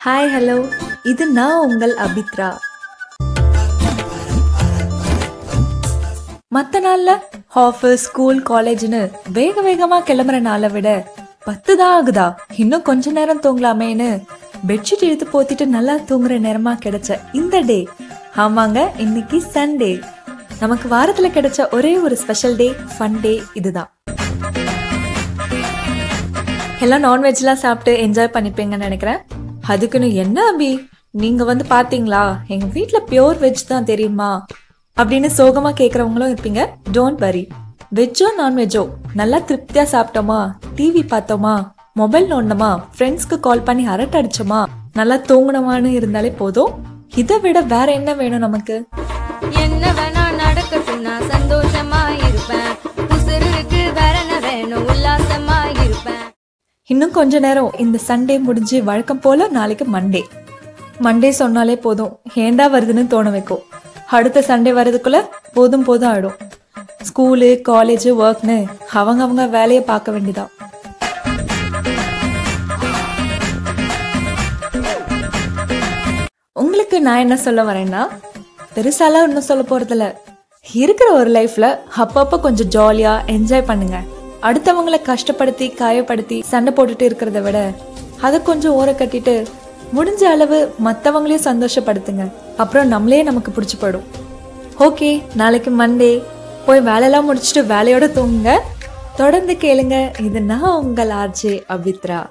Hi hello இது நான் உங்கள் அபித்ரா. மற்ற நாள்ல ஆஃபீஸ் ஸ்கூல் காலேஜ்னு வேக வேகமா கிளம்புற நாளை விட பத்து தான் ஆகுதா இன்னும் கொஞ்ச நேரம் தூங்கலாமேன்னு பெட்ஷீட் இழுத்து போத்திட்டு நல்லா தூங்குற நேரமா கிடைச்ச இந்த டே ஆமாங்க இன்னைக்கு சண்டே நமக்கு வாரத்துல கிடைச்ச ஒரே ஒரு ஸ்பெஷல் டே ஃபன் டே இதுதான். எல்லாம் நான்வெஜ்லாம் சாப்பிட்டு என்ஜாய் பண்ணிப்பீங்கன்னு நினைக்கிறேன். அதுக்குன்னு என்ன அபி? நீங்க வந்து பாத்தீங்களா? எங்க வீட்டுல பியோர் வெஜ் தான் தெரியுமா? அப்படின்னு சோகமா கேக்குறவங்களும் இருப்பீங்க. டோன்ட் வரி வெஜ்ஜோ நான்வெஜ்ஜோ நல்லா திருப்தியா சாப்பிட்டோமா? டிவி பார்த்தோமா? மொபைல் நோண்டமா? ஃப்ரெண்ட்ஸ்க்கு கால் பண்ணி அரட்டை அடிச்சோமா நல்லா தூங்கணுமான்னு இருந்தாலே போதும். இதை விட வேற என்ன வேணும் நமக்கு? என்ன வேணா நடக்கட்டும் நான் சந்தோஷமா இருப்பேன். உசுருக்கு வேற என்ன வேணும்? இன்னும் கொஞ்ச நேரம் இந்த சண்டே முடிஞ்சு வழக்கம் போல நாளைக்கு மண்டே மண்டே சொன்னாலே போதும். ஏண்டா வருதுன்னு தோண வைக்கும். அடுத்த சண்டே வர்றதுக்குள்ள போதும் போதும் ஆயிடும். ஸ்கூலு காலேஜ் ஒர்க்னு அவங்க அவங்க வேலையை பார்க்க வேண்டியதான் உங்களுக்கு நான் என்ன சொல்ல வரேன்னா பெருசாலாம் ஒன்றும் சொல்ல போறதில்ல. இருக்கிற ஒரு லைஃப்ல அப்பப்போ கொஞ்சம் ஜாலியா என்ஜாய் பண்ணுங்க. அடுத்தவங்களை கஷ்டப்படுத்தி காயப்படுத்தி சண்டை போட்டுட்டு இருக்கிறத விட அதை கொஞ்சம் ஓர கட்டிட்டு முடிஞ்ச அளவு மற்றவங்களையும் சந்தோஷப்படுத்துங்க. அப்புறம் நம்மளே நமக்கு பிடிச்சி போயிடும். ஓகே நாளைக்கு மண்டே போய் வேலையெல்லாம் முடிச்சுட்டு வேலையோட தூங்குங்க. தொடர்ந்து கேளுங்க. இது நான் உங்கள் ஆர்ஜே அபித்ரா.